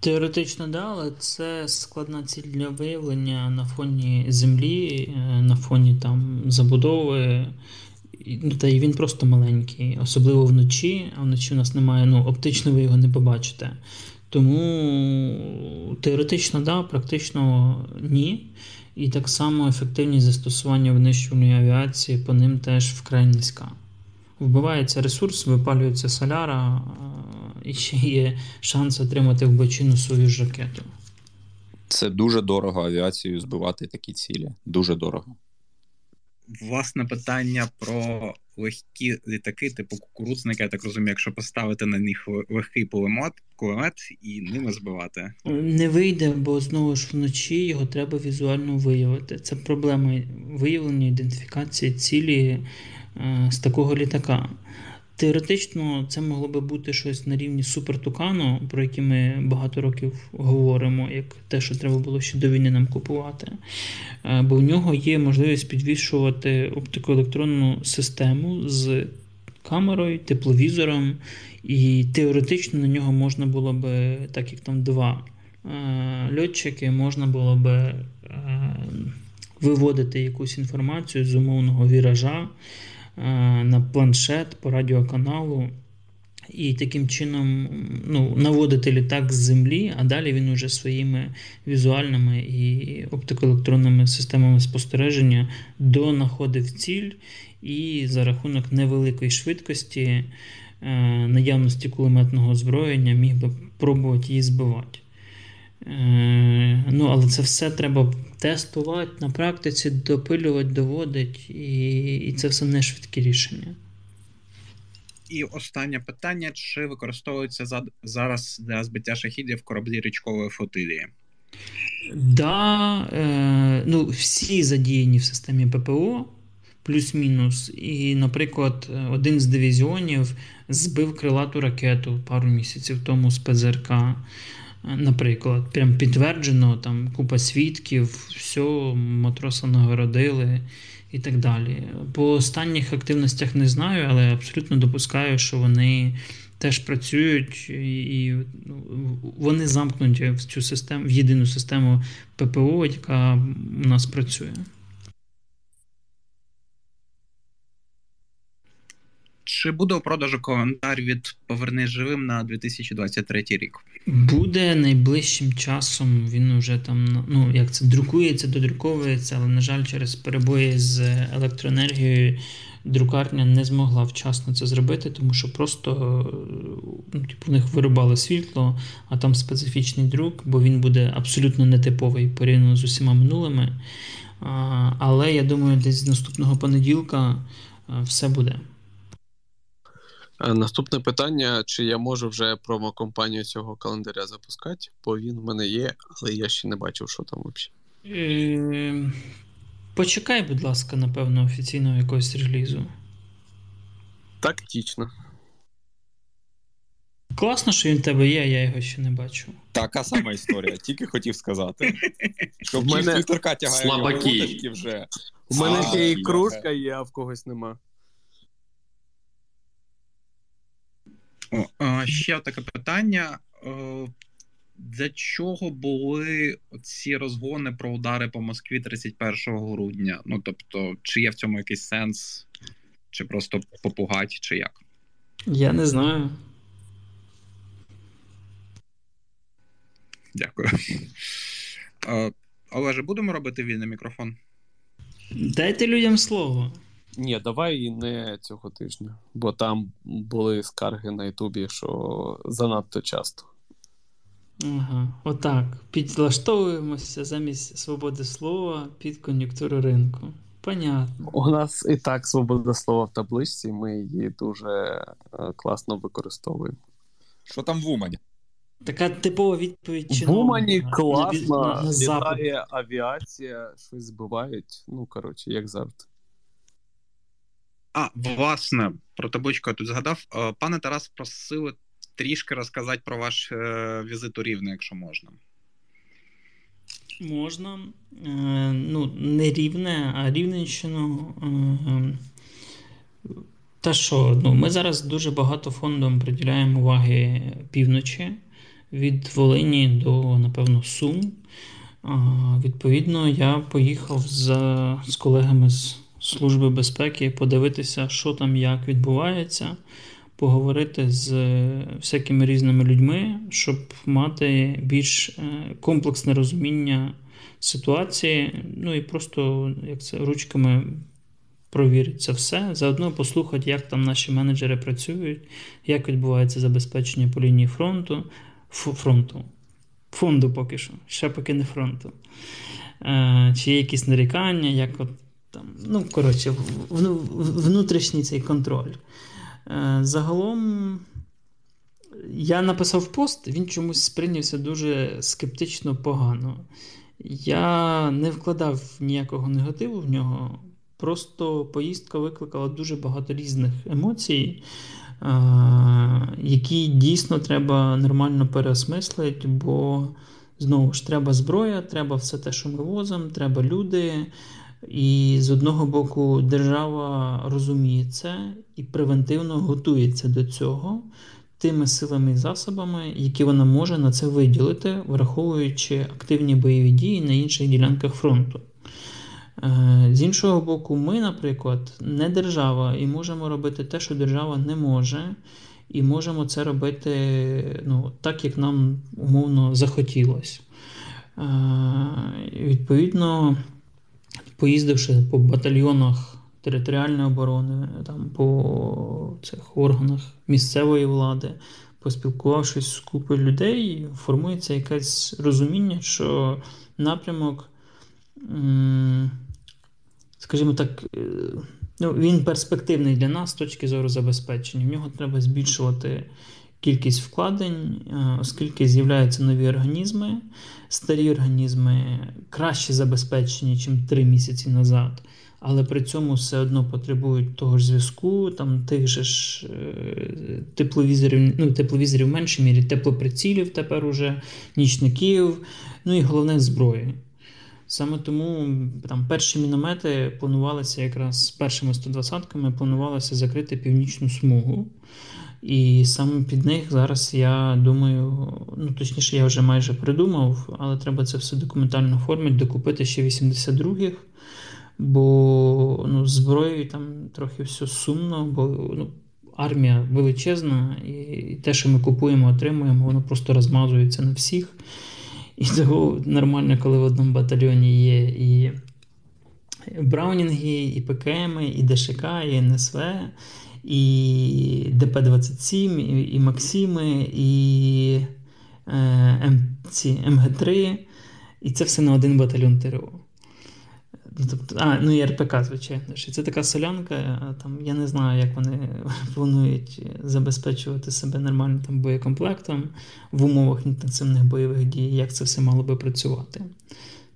Теоретично, да, але це складна ціль для виявлення на фоні землі, е, на фоні там забудови. Ну, Та й він просто маленький, особливо вночі, а вночі у нас немає, ну, оптично ви його не побачите. Тому теоретично, да, практично ні. І так само ефективність застосування винищувальної авіації по ним теж вкрай низька. Вбивається ресурс, випалюється соляра, і ще є шанс отримати в бочину свою ж ракету. Це дуже дорого авіацію збивати такі цілі. Дуже дорого. Власне питання про легкі літаки, типу кукурудзника, я так розумію, якщо поставити на них легкий пулемет, кулемет і ними збивати. Не вийде, бо знову ж вночі його треба візуально виявити. Це проблема виявлення ідентифікації цілі е, з такого літака. Теоретично це могло би бути щось на рівні супертукану, про який ми багато років говоримо, як те, що треба було ще до війни нам купувати. Е, бо в нього є можливість підвішувати оптикоелектронну систему з камерою, тепловізором, і теоретично на нього можна було би, так як там два е, льотчики, можна було би е, виводити якусь інформацію з умовного віража. Е, на планшет по радіоканалу. І таким чином ну, наводити літак з землі, а далі він уже своїми візуальними і оптикоелектронними системами спостереження донаходив ціль і за рахунок невеликої швидкості, е, наявності кулеметного озброєння міг би пробувати її збивати. Е, ну, Але це все треба тестувати на практиці, допилювати, доводити, і, і це все не швидкі рішення. І останнє питання: чи використовуються за, зараз для збиття шахідів кораблі річкової флотилії? Да, е, ну, всі задіяні в системі ППО, плюс-мінус. І, наприклад, один з дивізіонів збив крилату ракету пару місяців тому з ПЗРК. Наприклад, прям підтверджено, там купа свідків, все, матроса нагородили і так далі. По останніх активностях не знаю, але абсолютно допускаю, що вони теж працюють і ну, вони замкнуті в цю систему, в єдину систему ППО, яка у нас працює. Чи буде у продажу календар від Поверни живим на 2023 рік? Буде найближчим часом. Він уже там ну як це друкується, додруковується, але на жаль, через перебої з електроенергією друкарня не змогла вчасно це зробити, тому що просто ну, типу, у них вирубали світло, а там специфічний друк, бо він буде абсолютно нетиповий порівняно з усіма минулими. Але я думаю, десь з наступного понеділка все буде. Е, наступне питання: чи я можу вже промокомпанію цього календаря запускати? Бо він в мене є, але я ще не бачив, що там взагалі. Е, почекай, будь ласка, напевно, офіційного якогось релізу. Тактично. Класно, що він в тебе є, я його ще не бачу. Така сама історія, тільки хотів сказати. Що в мене мене тягає вже. У мене ще і кружка є, а в когось нема. О, а, ще таке питання. Е, Для чого були ці розгони про удари по Москві 31 грудня? Ну тобто, чи є в цьому якийсь сенс, чи просто попугать, чи як? Я не знаю. Дякую. Е, Олеже, будемо робити вільний мікрофон? Дайте людям слово. Ні, давай і не цього тижня, бо там були скарги на Ютубі, що занадто часто. Ага, отак. Підлаштовуємося замість свободи слова під кон'юнктуру ринку. Понятно. У нас і так свобода слова в табличці, ми її дуже е, класно використовуємо. Що там в Умані? Така типова відповідь чи В Умані класно, літає авіація, щось збивають. Ну, коротше, як завжди. А, власне, про табличку я тут згадав. Е, Пане Тарас, просили трішки розказати про ваш е, візит у Рівне, якщо можна. Можна. Е, ну, не рівне, а Рівненщину. Е, та що, ну, ми зараз дуже багато фондом приділяємо уваги півночі від Волині до, напевно, Сум. Відповідно, я поїхав за, з колегами з Служби безпеки подивитися, що там як відбувається, поговорити з е, всякими різними людьми, щоб мати більш е, комплексне розуміння ситуації, ну і просто як це ручками провірити це все. Заодно послухати, як там наші менеджери працюють, як відбувається забезпечення по лінії фронту, фронту. Фонду поки що, ще поки не фронту. Е, чи є якісь нарікання, як от там, ну, коротше, внутрішній цей контроль. Е, загалом я написав пост, він чомусь сприйнявся дуже скептично погано. Я не вкладав ніякого негативу в нього. Просто поїздка викликала дуже багато різних емоцій, е, які дійсно треба нормально переосмислити, бо знову ж треба зброя, треба все те, що ми возимо, треба люди. І з одного боку, держава розуміє це і превентивно готується до цього тими силами і засобами, які вона може на це виділити, враховуючи активні бойові дії на інших ділянках фронту. Е, З іншого боку, ми, наприклад, не держава і можемо робити те, що держава не може, і можемо це робити ну, так, як нам умовно захотілося. Е, Відповідно, поїздивши по батальйонах територіальної оборони, там, по цих органах місцевої влади, поспілкувавшись з купою людей, формується якесь розуміння, що напрямок, скажімо так, е, ну, він перспективний для нас з точки зору забезпечення. В нього треба збільшувати кількість вкладень, е, оскільки з'являються нові організми, старі організми краще забезпечені, ніж три місяці назад. Але при цьому все одно потребують того ж зв'язку, там тих же ж е, тепловізорів, ну, тепловізорів в меншій мірі, теплоприцілів тепер уже, нічників, ну і головне зброї. Саме тому там перші міномети планувалися якраз з першими 120-ками планувалося закрити північну смугу. І саме під них зараз я думаю, ну точніше, я вже майже придумав, але треба це все документально оформити, докупити ще 82-х. Бо ну, зброєю там трохи все сумно, бо ну, армія величезна, і те, що ми купуємо, отримуємо, воно просто розмазується на всіх. І того нормально, коли в одному батальйоні є і Браунінги, і ПКМ, і ДШК, і НСВ, і ДП-27, і, і Максими, і е, ці, МГ3, і це все на один батальйон ТРО. Ну, тобто, а, ну і РПК, звичайно. ж. Це така солянка. Там, я не знаю, як вони планують забезпечувати себе нормальним там, боєкомплектом в умовах інтенсивних бойових дій, як це все мало би працювати.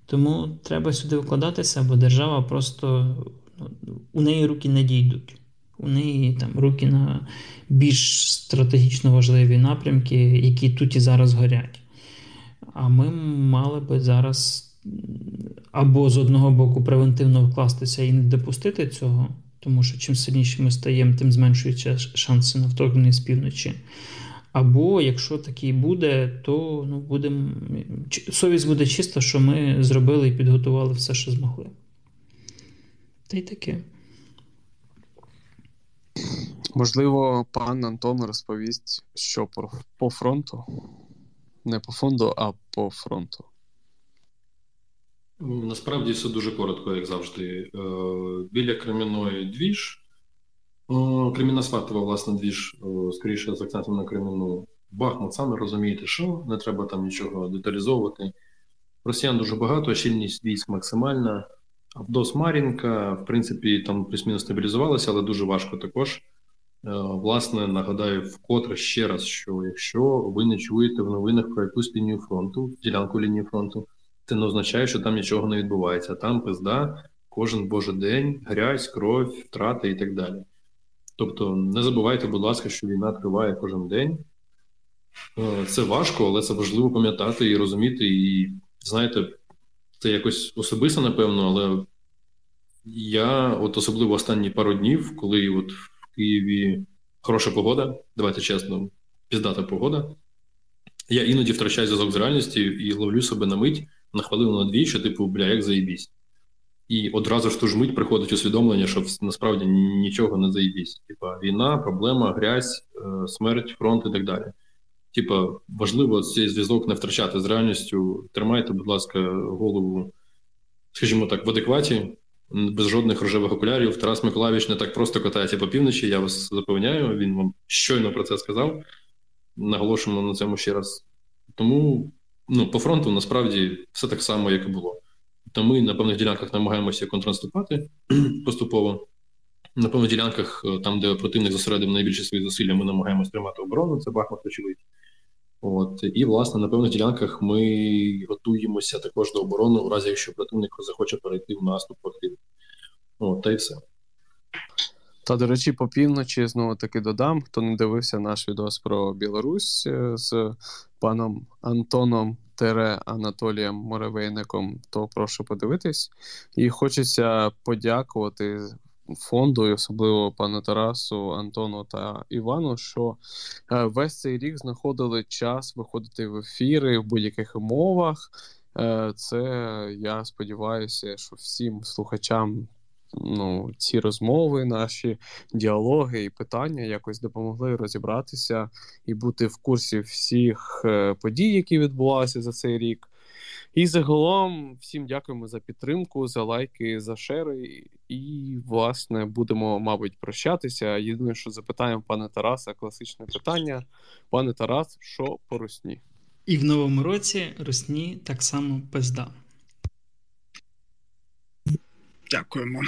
Тому треба сюди вкладатися, бо держава просто ну, у неї руки не дійдуть. У неї там руки на більш стратегічно важливі напрямки, які тут і зараз горять. А ми мали би зараз або з одного боку превентивно вкластися і не допустити цього, тому що чим сильніше ми стаємо, тим зменшуються шанси на вторгнення з півночі. Або якщо такий буде, то ну, будем... совість буде чиста, що ми зробили і підготували все, що змогли. Та й таке. Можливо, пан Антон розповість, що про, по фронту. Не по фонду, а по фронту. Насправді все дуже коротко, як завжди. Е, біля Кремінної двіж. Креміна Сватова, власне, двіж, скоріше з акцентом на Креміну. Бахмут, саме розумієте, що не треба там нічого деталізовувати. Росіян дуже багато, щільність військ максимальна. Авдос Марінка, в принципі, там плюс-мінус стабілізувалася, але дуже важко також. Е, власне, нагадаю вкотре ще раз, що якщо ви не чуєте в новинах про якусь лінію фронту, ділянку лінії фронту, це не означає, що там нічого не відбувається. Там пизда, кожен божий день, грязь, кров, втрати і так далі. Тобто, не забувайте, будь ласка, що війна триває кожен день. Е, це важко, але це важливо пам'ятати і розуміти. І знаєте, це якось особисто, напевно, але я от особливо останні пару днів, коли от в Києві хороша погода, давайте чесно, піздата погода. Я іноді втрачаю зв'язок з реальністю і ловлю себе на мить на хвилину на дві, що типу, бля, як заїбісь. І одразу ж ту ж мить приходить усвідомлення, що насправді нічого не заїбісь. Типа війна, проблема, грязь, е, смерть, фронт і так далі. Типа, важливо цей зв'язок не втрачати з реальністю. Тримайте, будь ласка, голову, скажімо так, в адекваті, без жодних рожевих окулярів. Тарас Миколаївич не так просто катається по півночі. Я вас запевняю, він вам щойно про це сказав. Наголошуємо на цьому ще раз. Тому ну, по фронту насправді все так само, як і було. То ми на певних ділянках намагаємося контрнаступати поступово. На певних ділянках, е, там, де противник зосередив найбільше свої зусилля, ми намагаємося тримати оборону, це Бахмут, очевидь. От і власне на певних ділянках ми готуємося також до оборони, у разі якщо противник захоче перейти в наступ активно. От, та й все. Та, до речі, по півночі знову таки додам, хто не дивився наш відос про Білорусь е, з паном Антоном Тере Анатолієм Моревейником, то прошу подивитись. І хочеться подякувати фонду, і особливо пану Тарасу, Антону та Івану, що е, весь цей рік знаходили час виходити в ефіри в будь-яких умовах. Е, це я сподіваюся, що всім слухачам. Ну, ці розмови, наші діалоги і питання якось допомогли розібратися і бути в курсі всіх е, подій, які відбувалися за цей рік. І загалом всім дякуємо за підтримку, за лайки, за шери. І, власне, будемо, мабуть, прощатися. Єдине, що запитаємо пане Тараса, класичне питання. Пане Тарас, що по русні? І в новому році русні так само пизда. Дякуємо.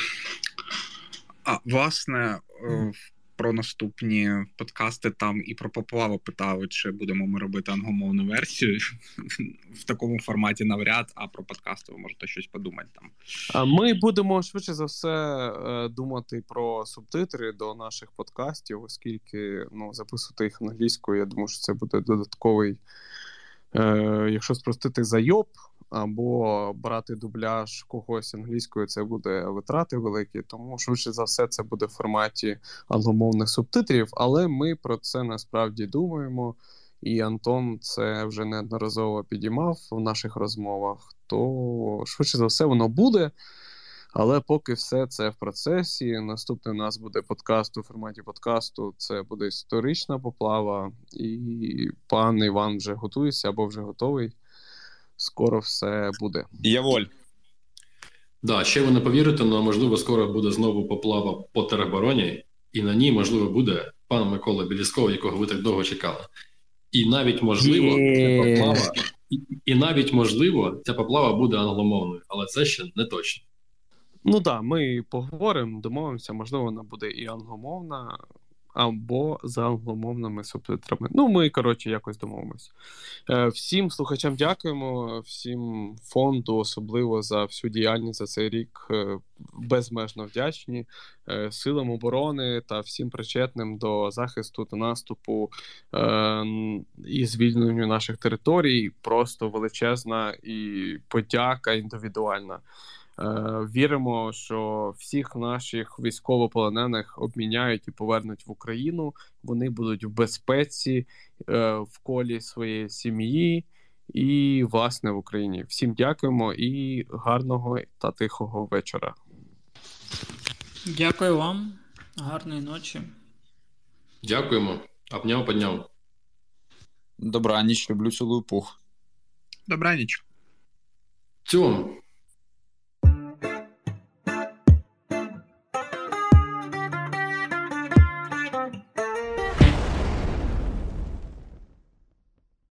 А власне, е, про наступні подкасти там і про поплаву питали, чи будемо ми робити англомовну версію в такому форматі навряд, а про подкасти ви можете щось подумати там. Ми будемо швидше за все е, думати про субтитри до наших подкастів, оскільки ну, записувати їх англійською, я думаю, що це буде додатковий, е, якщо спростити зайоб або брати дубляж когось англійською, це буде витрати великі, тому швидше за все це буде в форматі англомовних субтитрів. Але ми про це насправді думаємо. І Антон це вже неодноразово підіймав в наших розмовах. То швидше за все воно буде. Але поки все це в процесі. Наступний у нас буде подкаст у форматі подкасту. Це буде історична поплава, і пан Іван вже готується або вже готовий скоро все буде. Я воль. Да, ще ви не повірите, але можливо скоро буде знову поплава по теробороні, і на ній можливо буде пан Микола Білісков, якого ви так довго чекали. І навіть можливо, ця поплава, і, і навіть можливо, ця поплава буде англомовною, але це ще не точно. Ну так, да, ми поговоримо, домовимося, можливо, вона буде і англомовна, або за англомовними субтитрами. Ну, ми, коротше, якось домовимось. Е, всім слухачам дякуємо, всім фонду, особливо за всю діяльність за цей рік. Е, безмежно вдячні е, силам оборони та всім причетним до захисту та наступу і звільненню наших територій. Просто величезна і подяка індивідуальна. Е, віримо, що всіх наших військовополонених обміняють і повернуть в Україну. Вони будуть в безпеці е, в колі своєї сім'ї і, власне, в Україні. Всім дякуємо і гарного та тихого вечора. Дякую вам, гарної ночі. Дякуємо. Обняв, подняв. Добраніч, люблю цілую пух. Добраніч. Цьому.